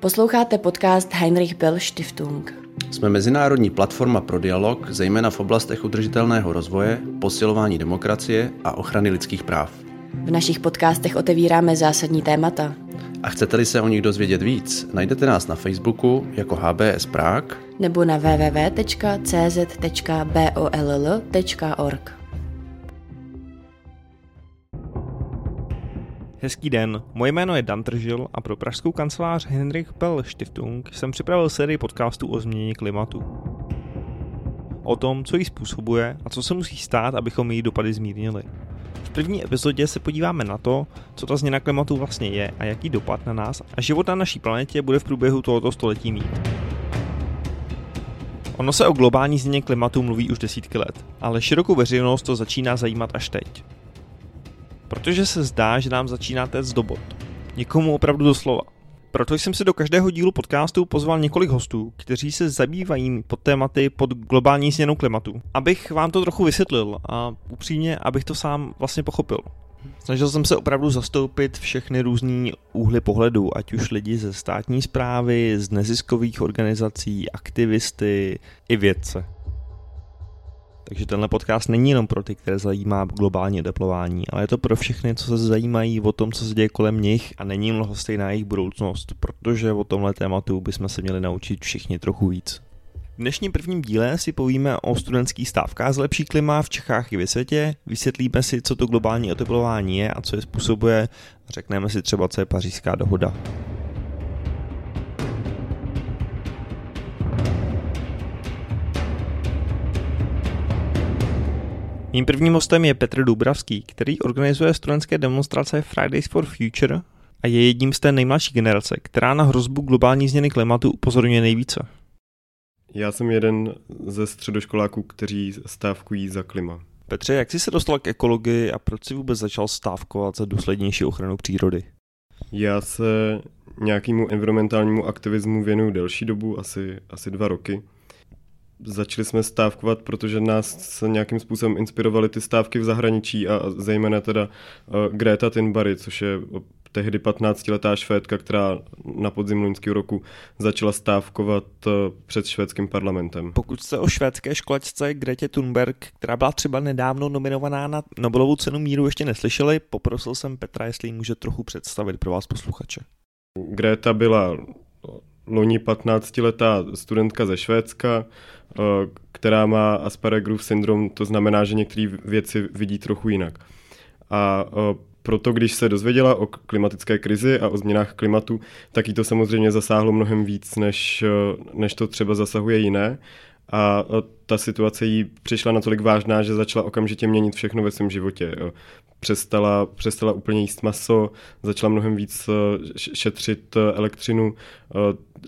Posloucháte podcast Heinrich Bell Stiftung. Jsme mezinárodní platforma pro dialog, zejména v oblastech udržitelného rozvoje, posilování demokracie a ochrany lidských práv. V našich podcastech otevíráme zásadní témata. A chcete-li se o nich dozvědět víc, najdete nás na Facebooku jako HBS Prague nebo na www.cz.boll.org. Hezký den, moje jméno je Dan Tržil a pro pražskou kancelář Henrich Bell Stiftung jsem připravil sérii podcastů o změně klimatu. O tom, co ji způsobuje a co se musí stát, abychom její dopady zmírnili. V první epizodě se podíváme na to, co ta změna klimatu vlastně je a jaký dopad na nás a život na naší planetě bude v průběhu tohoto století mít. Ono se o globální změně klimatu mluví už desítky let, ale širokou veřejnost to začíná zajímat až teď. Protože se zdá, že nám začíná téct do bod. Někomu opravdu doslova. Proto jsem si do každého dílu podcastu pozval několik hostů, kteří se zabývají pod tématy pod globální změnou klimatu. Abych vám to trochu vysvětlil a upřímně, abych to sám vlastně pochopil. Snažil jsem se opravdu zastoupit všechny různý úhly pohledu, ať už lidi ze státní zprávy, z neziskových organizací, aktivisty i vědce. Takže tenhle podcast není jenom pro ty, které zajímá globální oteplování, ale je to pro všechny, co se zajímají o tom, co se děje kolem nich a není jim lhostejná jejich budoucnost, protože o tomhle tématu bychom se měli naučit všichni trochu víc. V dnešním prvním díle si povíme o studentských stávkách z lepší klima v Čechách i ve světě, vysvětlíme si, co to globální oteplování je a co je způsobuje, řekneme si třeba, co je pařížská dohoda. Mým prvním hostem je Petr Dubravský, který organizuje studentské demonstrace Fridays for Future a je jedním z té nejmladší generace, která na hrozbu globální změny klimatu upozorňuje nejvíce. Já jsem jeden ze středoškoláků, kteří stávkují za klima. Petře, jak jsi se dostal k ekologii a proč jsi vůbec začal stávkovat za důslednější ochranu přírody? Já se nějakému environmentálnímu aktivismu věnuju delší dobu, asi, asi dva roky. Začali jsme stávkovat, protože nás se nějakým způsobem inspirovaly ty stávky v zahraničí a zejména teda uh, Greta Thunberg, což je tehdy 15-letá švédka, která na podzim loňského roku začala stávkovat uh, před švédským parlamentem. Pokud jste o švédské školačce Gretě Thunberg, která byla třeba nedávno nominovaná na Nobelovu cenu míru, ještě neslyšeli, poprosil jsem Petra, jestli ji může trochu představit pro vás posluchače. Greta byla loni 15-letá studentka ze Švédska, eh, která má Aspergerův syndrom, to znamená, že některé věci vidí trochu jinak. A eh, proto, když se dozvěděla o klimatické krizi a o změnách klimatu, tak jí to samozřejmě zasáhlo mnohem víc, než, eh, než to třeba zasahuje jiné a ta situace jí přišla natolik vážná, že začala okamžitě měnit všechno ve svém životě. Přestala, přestala úplně jíst maso, začala mnohem víc šetřit elektřinu,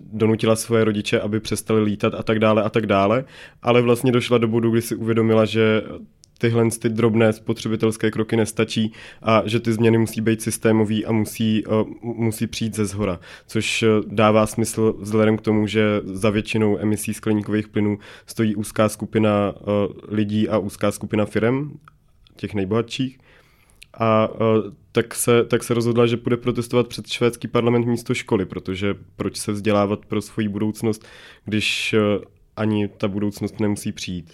donutila svoje rodiče, aby přestali lítat a tak dále a tak dále, ale vlastně došla do bodu, kdy si uvědomila, že tyhle ty drobné spotřebitelské kroky nestačí a že ty změny musí být systémový a musí, uh, musí přijít ze zhora, což dává smysl vzhledem k tomu, že za většinou emisí skleníkových plynů stojí úzká skupina uh, lidí a úzká skupina firm, těch nejbohatších. A tak, se, tak se rozhodla, že bude protestovat před švédský parlament místo školy, protože proč se vzdělávat pro svoji budoucnost, když ani ta budoucnost nemusí přijít.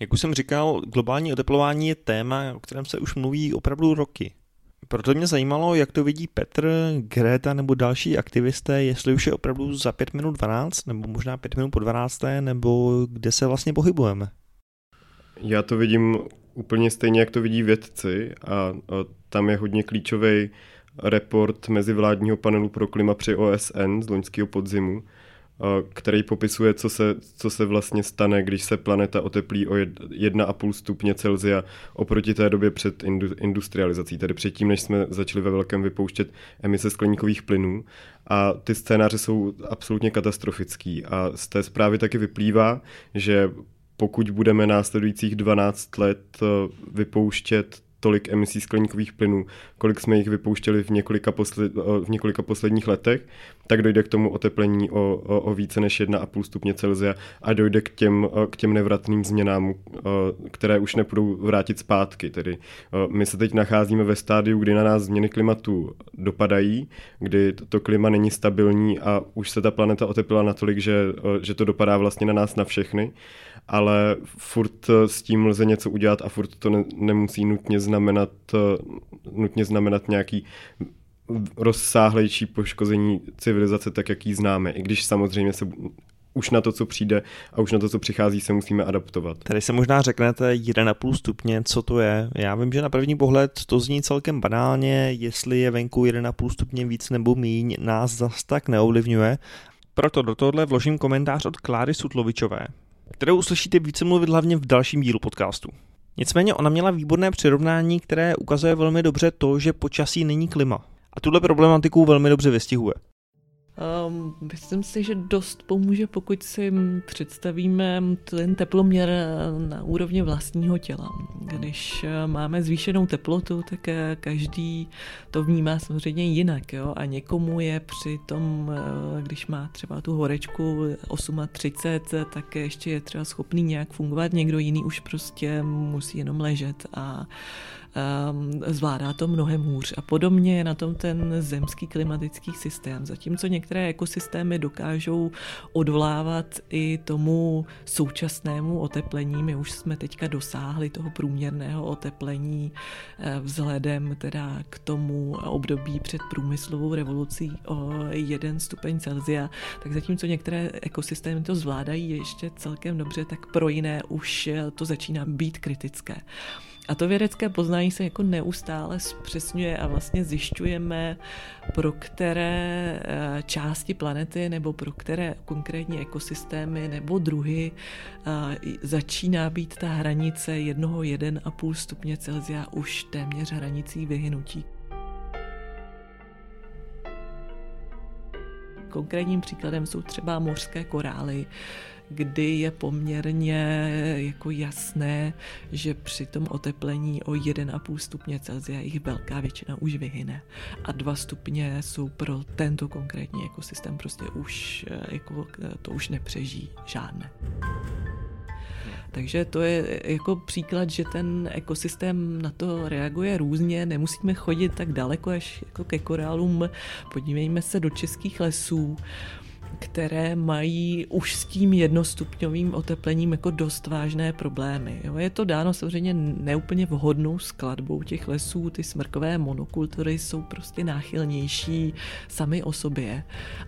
Jak už jsem říkal, globální oteplování je téma, o kterém se už mluví opravdu roky. Proto mě zajímalo, jak to vidí Petr, Greta nebo další aktivisté, jestli už je opravdu za 5 minut 12, nebo možná 5 minut po 12, nebo kde se vlastně pohybujeme. Já to vidím úplně stejně, jak to vidí vědci a, tam je hodně klíčový report mezivládního panelu pro klima při OSN z loňského podzimu, který popisuje, co se, co se vlastně stane, když se planeta oteplí o 1,5 stupně Celsia oproti té době před industrializací, tedy předtím, než jsme začali ve velkém vypouštět emise skleníkových plynů. A ty scénáře jsou absolutně katastrofický. A z té zprávy taky vyplývá, že pokud budeme následujících 12 let vypouštět tolik emisí skleníkových plynů, kolik jsme jich vypouštěli v několika, posled, v několika posledních letech, tak dojde k tomu oteplení o, o, o více než 1,5 stupně Celsia a dojde k těm, k těm nevratným změnám, které už nepůjdou vrátit zpátky. Tedy my se teď nacházíme ve stádiu, kdy na nás změny klimatu dopadají, kdy to klima není stabilní a už se ta planeta oteplila natolik, že, že to dopadá vlastně na nás na všechny ale furt s tím lze něco udělat a furt to ne, nemusí nutně znamenat, nutně znamenat nějaký rozsáhlejší poškození civilizace, tak jak ji známe, i když samozřejmě se už na to, co přijde a už na to, co přichází, se musíme adaptovat. Tady se možná řeknete 1,5 stupně, co to je. Já vím, že na první pohled to zní celkem banálně, jestli je venku 1,5 stupně víc nebo míň, nás zas tak neovlivňuje. Proto do tohle vložím komentář od Kláry Sutlovičové, kterou uslyšíte více mluvit hlavně v dalším dílu podcastu. Nicméně ona měla výborné přirovnání, které ukazuje velmi dobře to, že počasí není klima. A tuhle problematiku velmi dobře vystihuje. Um, myslím si, že dost pomůže, pokud si představíme ten teploměr na úrovni vlastního těla. Když eh, máme zvýšenou teplotu, tak eh, každý to vnímá samozřejmě jinak. Jo? A někomu je při tom, eh, když má třeba tu horečku 38, tak ještě je třeba schopný nějak fungovat. Někdo jiný už prostě musí jenom ležet a zvládá to mnohem hůř. A podobně je na tom ten zemský klimatický systém. Zatímco některé ekosystémy dokážou odvlávat i tomu současnému oteplení, my už jsme teďka dosáhli toho průměrného oteplení eh, vzhledem teda k tomu období před průmyslovou revolucí o jeden stupeň Celsia, tak zatímco některé ekosystémy to zvládají ještě celkem dobře, tak pro jiné už to začíná být kritické. A to vědecké poznání se jako neustále zpřesňuje a vlastně zjišťujeme, pro které eh, části planety nebo pro které konkrétní ekosystémy nebo druhy eh, začíná být ta hranice jednoho 1,5 stupně Celsia už téměř hranicí vyhynutí. Konkrétním příkladem jsou třeba mořské korály, kdy je poměrně jako jasné, že při tom oteplení o 1,5 stupně Celsia jich velká většina už vyhyne. A 2 stupně jsou pro tento konkrétní ekosystém prostě už, jako, to už nepřeží žádné. Takže to je jako příklad, že ten ekosystém na to reaguje různě, nemusíme chodit tak daleko až jako ke korálům. Podívejme se do českých lesů které mají už s tím jednostupňovým oteplením jako dost vážné problémy. Jo, je to dáno samozřejmě neúplně vhodnou skladbou těch lesů, ty smrkové monokultury jsou prostě náchylnější sami o sobě,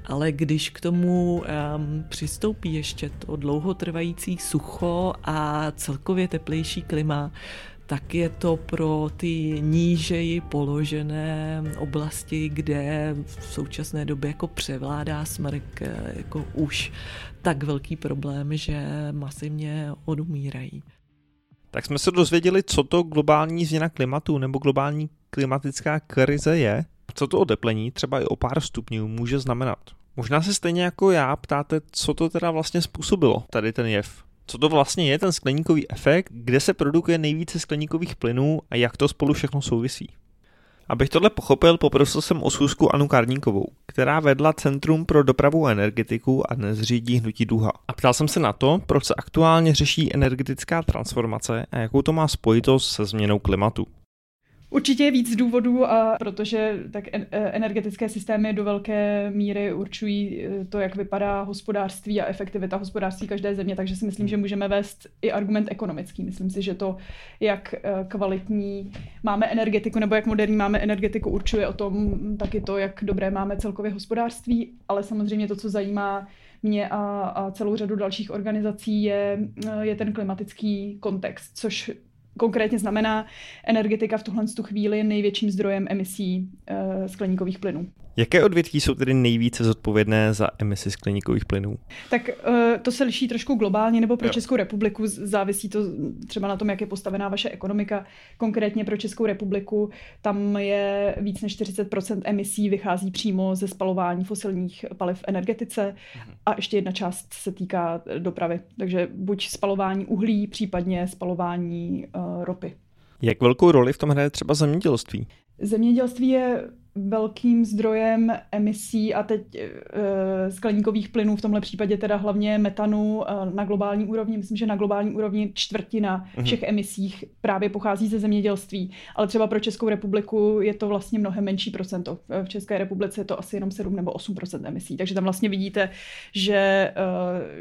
ale když k tomu um, přistoupí ještě to dlouhotrvající sucho a celkově teplejší klima, tak je to pro ty nížeji položené oblasti, kde v současné době jako převládá smrk eh, jako už tak velký problém, že masivně odumírají. Tak jsme se dozvěděli, co to globální změna klimatu nebo globální klimatická krize je, co to oteplení třeba i o pár stupňů může znamenat. Možná se stejně jako já ptáte, co to teda vlastně způsobilo, tady ten jev co to vlastně je ten skleníkový efekt, kde se produkuje nejvíce skleníkových plynů a jak to spolu všechno souvisí. Abych tohle pochopil, poprosil jsem o schůzku Anu Karníkovou, která vedla Centrum pro dopravu a energetiku a dnes řídí hnutí Duha. A ptal jsem se na to, proč se aktuálně řeší energetická transformace a jakou to má spojitost se změnou klimatu. Určitě je víc důvodů, a protože tak e, energetické systémy do velké míry určují e, to, jak vypadá hospodářství a efektivita hospodářství každé země, takže si myslím, že můžeme vést i argument ekonomický. Myslím si, že to, jak e, kvalitní máme energetiku nebo jak moderní máme energetiku, určuje o tom taky to, jak dobré máme celkově hospodářství, ale samozřejmě to, co zajímá mě a, a celou řadu dalších organizací, je, je ten klimatický kontext, což konkrétně znamená energetika v tuhle chvíli největším zdrojem emisí uh, skleníkových plynů. Jaké odvětví jsou tedy nejvíce zodpovědné za emisi skleníkových plynů? Tak uh, to se liší trošku globálně nebo pro jo. Českou republiku. Závisí to třeba na tom, jak je postavená vaše ekonomika. Konkrétně pro Českou republiku tam je víc než 40% emisí vychází přímo ze spalování fosilních paliv v energetice mhm. a ještě jedna část se týká dopravy. Takže buď spalování uhlí, případně spalování uh, ropy. Jak velkou roli v tom hraje třeba zemědělství? Zemědělství je velkým zdrojem emisí a teď e, skleníkových plynů, v tomhle případě teda hlavně metanu e, na globální úrovni. Myslím, že na globální úrovni čtvrtina mhm. všech emisích právě pochází ze zemědělství. Ale třeba pro Českou republiku je to vlastně mnohem menší procento. V České republice je to asi jenom 7 nebo 8% emisí. Takže tam vlastně vidíte, že, e,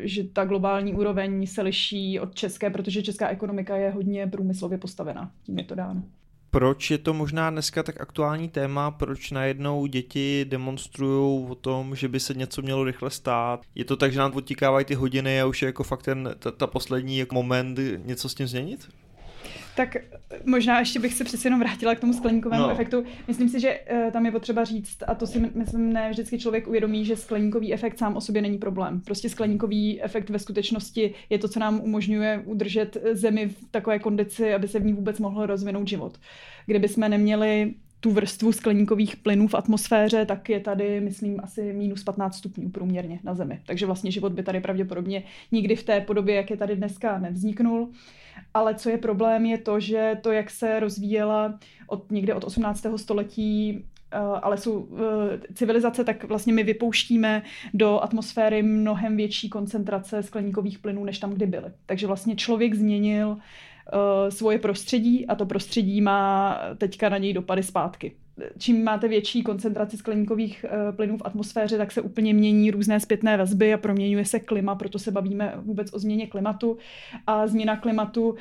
že ta globální úroveň se liší od české, protože česká ekonomika je hodně průmyslově postavená. Tím je to dáno proč je to možná dneska tak aktuální téma, proč najednou děti demonstrují o tom, že by se něco mělo rychle stát. Je to tak, že nám odtikávají ty hodiny a už je jako fakt ten, ta, ta poslední jako moment něco s tím změnit? Tak možná ještě bych se přeci jenom vrátila k tomu skleníkovému no. efektu. Myslím si, že uh, tam je potřeba říct, a to si myslím, ne vždycky člověk uvědomí, že skleníkový efekt sám o sobě není problém. Prostě skleníkový efekt ve skutečnosti je to, co nám umožňuje udržet zemi v takové kondici, aby se v ní vůbec mohl rozvinout život. Kdyby jsme neměli tu vrstvu skleníkových plynů v atmosféře, tak je tady, myslím, asi minus 15 stupňů průměrně na Zemi. Takže vlastně život by tady pravděpodobně nikdy v té podobě, jak je tady dneska, nevzniknul. Ale co je problém, je to, že to, jak se rozvíjela od někde od 18. století eh, ale jsou eh, civilizace, tak vlastně my vypouštíme do atmosféry mnohem větší koncentrace skleníkových plynů, než tam kdy byly. Takže vlastně člověk změnil Eh, svoje prostředí a to prostředí má teďka na něj dopady zpátky. Čím máte větší koncentraci skleníkových eh, plynů v atmosféře, tak se úplně mění různé zpětné vazby a proměňuje se klima, proto se bavíme vůbec o změně klimatu. A změna klimatu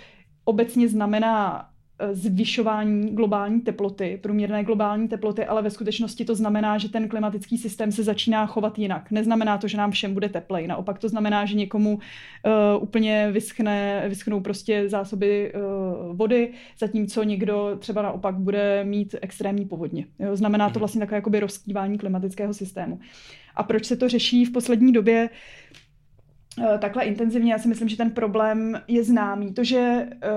obecně znamená zvyšování globální teploty, průměrné globální teploty, ale ve skutečnosti to znamená, že ten klimatický systém se začíná chovat jinak. Neznamená to, že nám všem bude teplej. Naopak to znamená, že někomu uh, úplně vyschne, vyschnou prostě zásoby uh, vody, zatímco někdo třeba naopak bude mít extrémní povodně. Jo? Znamená to mhm. vlastně takové jakoby rozkývání klimatického systému. A proč se to řeší v poslední době? Eh, takhle intenzivně. Já si myslím, že ten problém je známý. To, že, eh,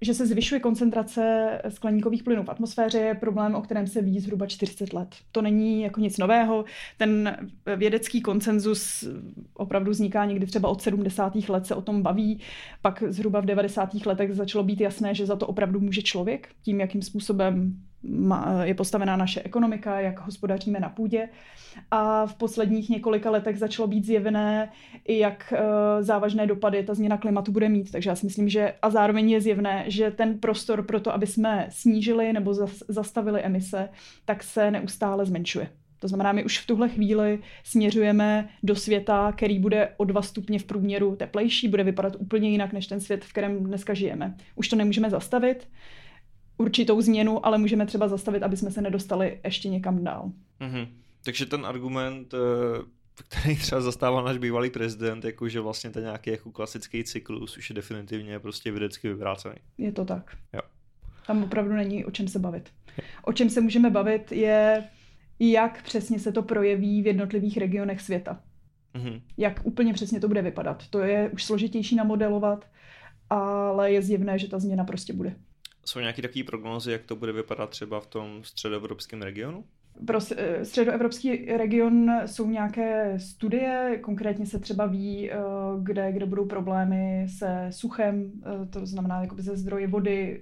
že se zvyšuje koncentrace skleníkových plynů v atmosféře, je problém, o kterém se ví zhruba 40 let. To není jako nic nového. Ten vědecký konsenzus opravdu vzniká někdy třeba od 70. let se o tom baví. Pak zhruba v 90. letech začalo být jasné, že za to opravdu může člověk, tím, jakým způsobem je postavená naše ekonomika, jak hospodaříme na půdě. A v posledních několika letech začalo být zjevné, jak eh, závažné dopady ta změna klimatu bude mít. Takže já si myslím, že a zároveň je zjevné, že ten prostor pro to, aby jsme snížili nebo zastavili emise, tak se neustále zmenšuje. To znamená, my už v tuhle chvíli směřujeme do světa, který bude o dva stupně v průměru teplejší, bude vypadat úplně jinak než ten svět, v kterém dneska žijeme. Už to nemůžeme zastavit určitou změnu, ale můžeme třeba zastavit, aby jsme se nedostali ještě někam dál. Mm-hmm. Takže ten argument, eh, který třeba zastával náš bývalý prezident, jako že vlastně ten nějaký jako klasický cyklus už je definitivně prostě vědecky vyvrácený. Je to tak. Jo. Tam opravdu není o čem se bavit. O čem se můžeme bavit je, jak přesně se to projeví v jednotlivých regionech světa. Mm-hmm. Jak úplně přesně to bude vypadat. To je už složitější namodelovat, ale je zjevné, že ta změna prostě bude. Jsou nějaké takové prognózy, jak to bude vypadat třeba v tom středoevropském regionu? Pro eh, středoevropský region jsou nějaké studie, konkrétně se třeba ví, eh, kde, kde budou problémy se suchem, eh, to znamená jakoby ze zdroje vody,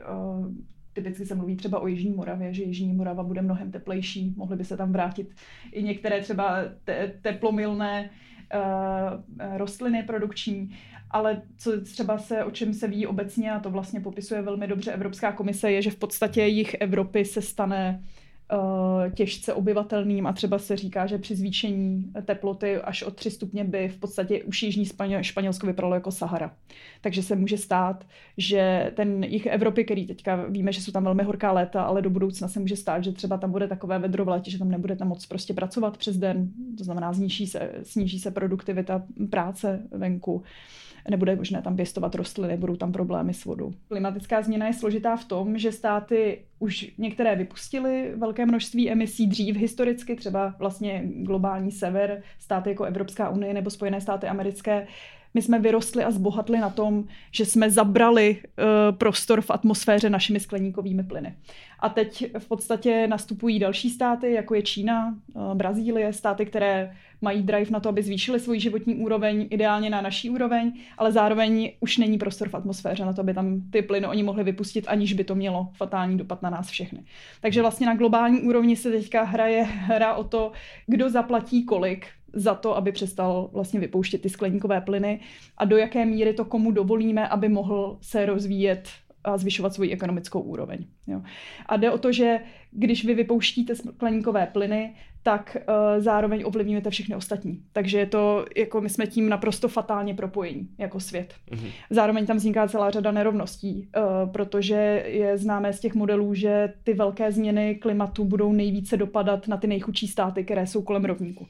typicky se mluví třeba o Jižní Moravě, že Jižní Morava bude mnohem teplejší, mohly by se tam vrátit i některé třeba te- teplomilné uh, rostliny produkční ale co třeba se, o čem se ví obecně, a to vlastně popisuje velmi dobře Evropská komise, je, že v podstatě jich Evropy se stane uh, těžce obyvatelným a třeba se říká, že při zvýšení teploty až o 3 stupně by v podstatě už Jižní Španěl, Španělsko vypadalo jako Sahara. Takže se může stát, že ten jich Evropy, který teďka víme, že jsou tam velmi horká léta, ale do budoucna se může stát, že třeba tam bude takové vedro v létě, že tam nebudete moc prostě pracovat přes den, to znamená sníží se, sníží se produktivita práce venku nebude možné tam pěstovat rostliny, budou tam problémy s vodou. Klimatická změna je složitá v tom, že státy už některé vypustily velké množství emisí dřív historicky, třeba vlastně globální sever, státy jako Evropská unie nebo Spojené státy americké my jsme vyrostli a zbohatli na tom, že jsme zabrali uh, prostor v atmosféře našimi skleníkovými plyny. A teď v podstatě nastupují další státy, jako je Čína, uh, Brazílie, státy, které mají drive na to, aby zvýšili svůj životní úroveň, ideálně na naší úroveň, ale zároveň už není prostor v atmosféře na to, aby tam ty plyny oni mohli vypustit, aniž by to mělo fatální dopad na nás všechny. Takže vlastně na globální úrovni se teďka hraje hra o to, kdo zaplatí kolik za to, aby přestal vlastně vypouštět ty skleníkové plyny a do jaké míry to komu dovolíme, aby mohl se rozvíjet a zvyšovat svoji ekonomickou úroveň. Jo. A jde o to, že když vy vypouštíte skleníkové plyny, tak uh, zároveň ovlivňujete všechny ostatní. Takže je to, jako my jsme tím naprosto fatálně propojení jako svět. Mm-hmm. Zároveň tam vzniká celá řada nerovností, uh, protože je známé z těch modelů, že ty velké změny klimatu budou nejvíce dopadat na ty nejchudší státy, které jsou kolem rovníku.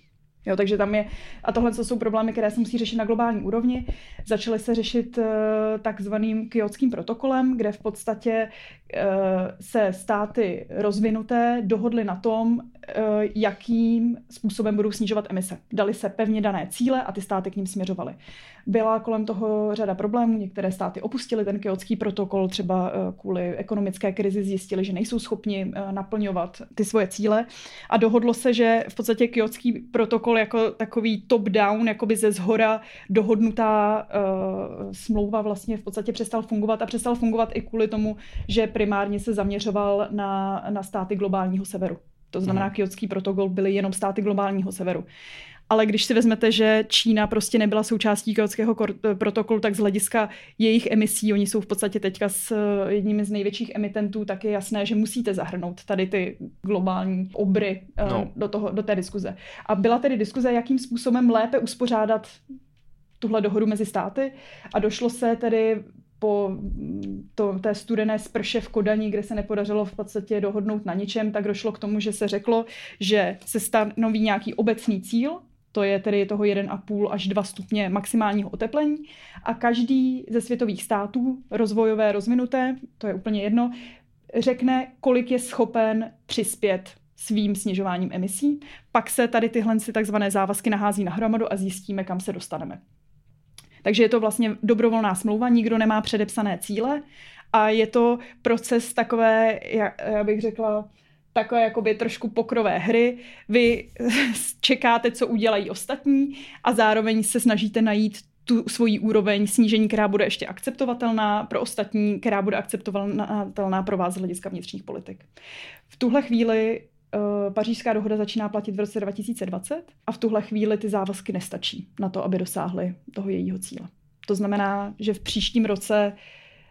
Jo, takže tam je, a tohle jsou problémy, které se musí řešit na globální úrovni. Začaly se řešit uh, takzvaným kyotským protokolem, kde v podstatě se státy rozvinuté dohodly na tom, uh, jakým způsobem budou snižovat emise. Dali se pevně dané cíle a ty státy k ním směřovaly. Byla kolem toho řada problémů, některé státy opustily ten kyotský protokol, třeba kvůli ekonomické krizi zjistili, že nejsou schopni naplňovat ty svoje cíle a dohodlo se, že v podstatě kyotský protokol protokol jako takový top-down, jakoby ze zhora dohodnutá uh, smlouva vlastně v podstatě přestal fungovat a přestal fungovat i kvůli tomu, že primárně se zaměřoval na, na státy globálního severu. To znamená, hmm. kyotský protokol byly jenom státy globálního severu. Ale když si vezmete, že Čína prostě nebyla součástí Kyotského protokolu, tak z hlediska jejich emisí, oni jsou v podstatě teďka s eh, jedními z největších emitentů, tak je jasné, že musíte zahrnout tady ty globální obry eh, no. do, toho, do té diskuze. A byla tedy diskuze, jakým způsobem lépe uspořádat tuhle dohodu mezi státy a došlo se tedy po to, té studené sprše v Kodani, kde se nepodařilo v podstatě dohodnout na ničem, tak došlo k tomu, že se řeklo, že se stanoví nějaký obecný cíl, to je tedy toho 1,5 až 2 stupně maximálního oteplení a každý ze světových států, rozvojové, rozvinuté, to je úplně jedno, řekne, kolik je schopen přispět svým snižováním emisí. Pak se tady tyhle takzvané závazky nahází na hromadu a zjistíme, kam se dostaneme. Takže je to vlastně dobrovolná smlouva, nikdo nemá předepsané cíle a je to proces takové, já bych řekla, takové jakoby trošku pokrové hry. Vy čekáte, co udělají ostatní a zároveň se snažíte najít tu svoji úroveň snížení, která bude ještě akceptovatelná pro ostatní, která bude akceptovatelná pro vás z hlediska vnitřních politik. V tuhle chvíli pařížská dohoda začíná platit v roce 2020 a v tuhle chvíli ty závazky nestačí na to, aby dosáhly toho jejího cíle. To znamená, že v příštím roce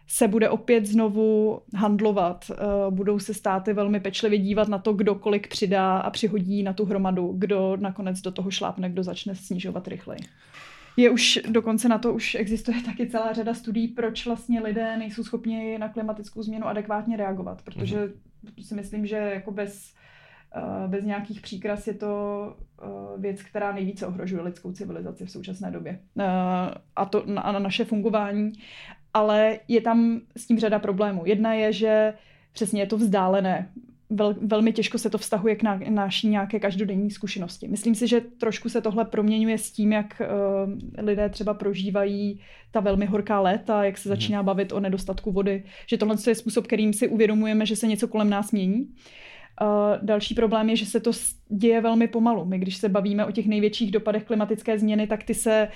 se bude opět znovu handlovat. Eh, budou se státy velmi pečlivě dívat na to, kdo kolik přidá a přihodí na tu hromadu, kdo nakonec do toho šlápne, kdo začne snižovat rychleji. Je už dokonce na to už existuje taky celá řada studií, proč vlastně lidé nejsou schopni na klimatickou změnu adekvátně reagovat, protože mm-hmm. si myslím, že jako bez, eh, bez nějakých příkras je to eh, věc, která nejvíce ohrožuje lidskou civilizaci v současné době a to na, na naše fungování ale je tam s tím řada problémů. Jedna je, že přesně je to vzdálené. Vel, velmi těžko se to vztahuje k na, naší nějaké každodenní zkušenosti. Myslím si, že trošku se tohle proměňuje s tím, jak uh, lidé třeba prožívají ta velmi horká léta, jak se mhm. začíná bavit o nedostatku vody, že tohle je způsob, kterým si uvědomujeme, že se něco kolem nás mění. Uh, další problém je, že se to děje velmi pomalu. My, když se bavíme o těch největších dopadech klimatické změny, tak ty se,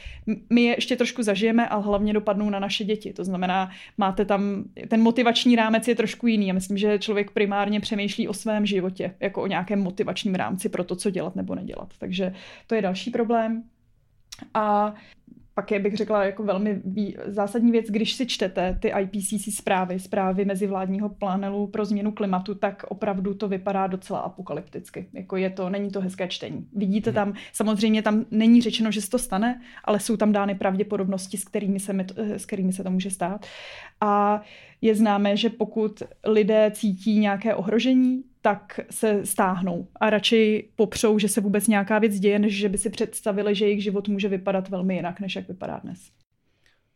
my je ještě trošku zažijeme, ale hlavně dopadnou na naše děti. To znamená, máte tam, ten motivační rámec je trošku jiný. Já myslím, že člověk primárně přemýšlí o svém životě, jako o nějakém motivačním rámci pro to, co dělat nebo nedělat. Takže to je další problém. A pak je, bych řekla, jako velmi zásadní věc, když si čtete ty IPCC zprávy, zprávy mezivládního panelu pro změnu klimatu, tak opravdu to vypadá docela apokalypticky. Jako je to, není to hezké čtení. Vidíte mhm. tam, samozřejmě tam není řečeno, že se to stane, ale jsou tam dány pravděpodobnosti, s kterými se, s kterými se to může stát. A je známé, že pokud lidé cítí nějaké ohrožení, tak se stáhnou a radši popřou, že se vůbec nějaká věc děje, než že by si představili, že jejich život může vypadat velmi jinak, než jak vypadá dnes.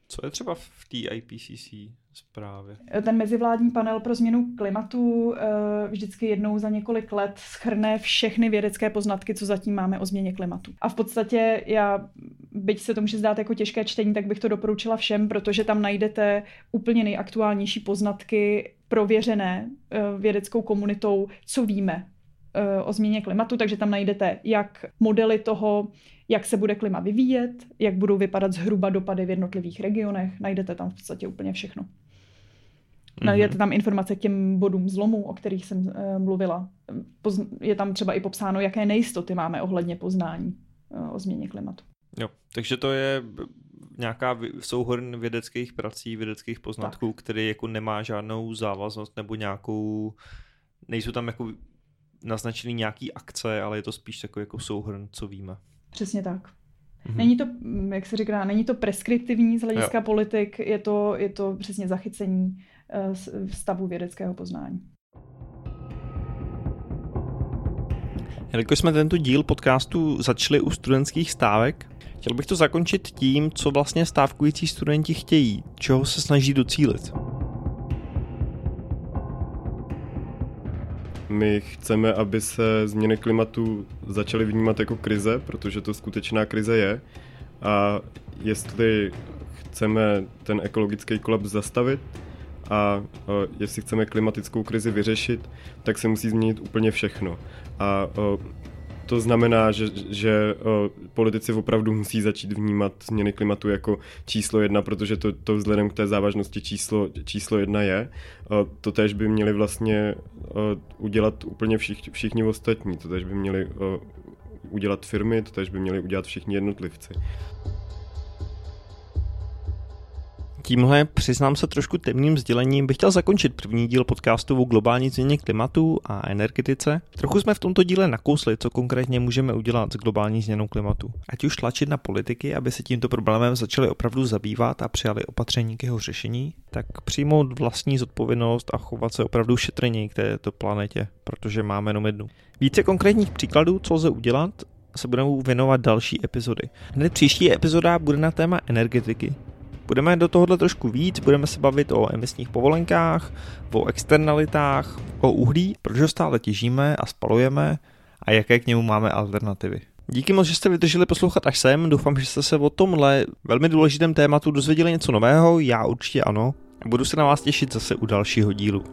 Co je třeba v té IPCC zprávě? Ten mezivládní panel pro změnu klimatu eh, vždycky jednou za několik let schrne všechny vědecké poznatky, co zatím máme o změně klimatu. A v podstatě já byť se to může zdát jako těžké čtení, tak bych to doporučila všem, protože tam najdete úplně nejaktuálnější poznatky prověřené eh, vědeckou komunitou, co víme eh, o změně klimatu, takže tam najdete jak modely toho, jak se bude klima vyvíjet, jak budou vypadat zhruba dopady v jednotlivých regionech, najdete tam v podstatě úplně všechno. Mm-hmm. Najdete tam informace k těm bodům zlomu, o kterých jsem uh, mluvila. Je tam třeba i popsáno, jaké nejistoty máme ohledně poznání o změně klimatu. Jo, takže to je nějaká souhrn vědeckých prací, vědeckých poznatků, tak. který jako nemá žádnou závaznost nebo nějakou, nejsou tam jako naznačený nějaký akce, ale je to spíš takový jako souhrn, co víme. Přesně tak. Mm-hmm. Není to, jak se říká, není to preskriptivní z hlediska jo. politik, je to, je to přesně zachycení uh, stavu vědeckého poznání. Jelikož jsme tento díl podcastu začali u studentských stávek, chtěl bych to zakončit tím, co vlastně stávkující studenti chtějí, čeho se snaží docílit. My chceme, aby se změny klimatu začaly vnímat jako krize, protože to skutečná krize je. A jestli chceme ten ekologický kolaps zastavit a jestli chceme klimatickou krizi vyřešit, tak se musí změnit úplně všechno. A to znamená, že, že uh, politici opravdu musí začít vnímat změny klimatu jako číslo jedna, protože to, to vzhledem k té závažnosti číslo, číslo jedna je. Uh, to tež by měli vlastně uh, udělat úplně všich, všichni ostatní, to tež by měli udělat firmy, to tež by měli udělat všichni jednotlivci. Tímhle, přiznám se trošku temným sdělením, bych chtěl zakončit první díl podcastu o globální změně klimatu a energetice. Trochu jsme v tomto díle nakousli, co konkrétně můžeme udělat s globální změnou klimatu. Ať už tlačit na politiky, aby se tímto problémem začali opravdu zabývat a přijali opatření k jeho řešení, tak přijmout vlastní zodpovědnost a chovat se opravdu šetrněji k této planetě, protože máme jenom jednu. Více konkrétních příkladů, co lze udělat, se budeme věnovat další epizody. Hned příští epizoda bude na téma energetiky, Budeme do tohohle trošku víc, budeme se bavit o emisních povolenkách, o externalitách, o uhlí, proč ho stále těžíme a spalujeme a jaké k němu máme alternativy. Díky moc, že jste vydrželi poslouchat až sem, doufám, že jste se o tomhle velmi důležitém tématu dozvěděli něco nového, já určitě ano. Budu se na vás těšit zase u dalšího dílu.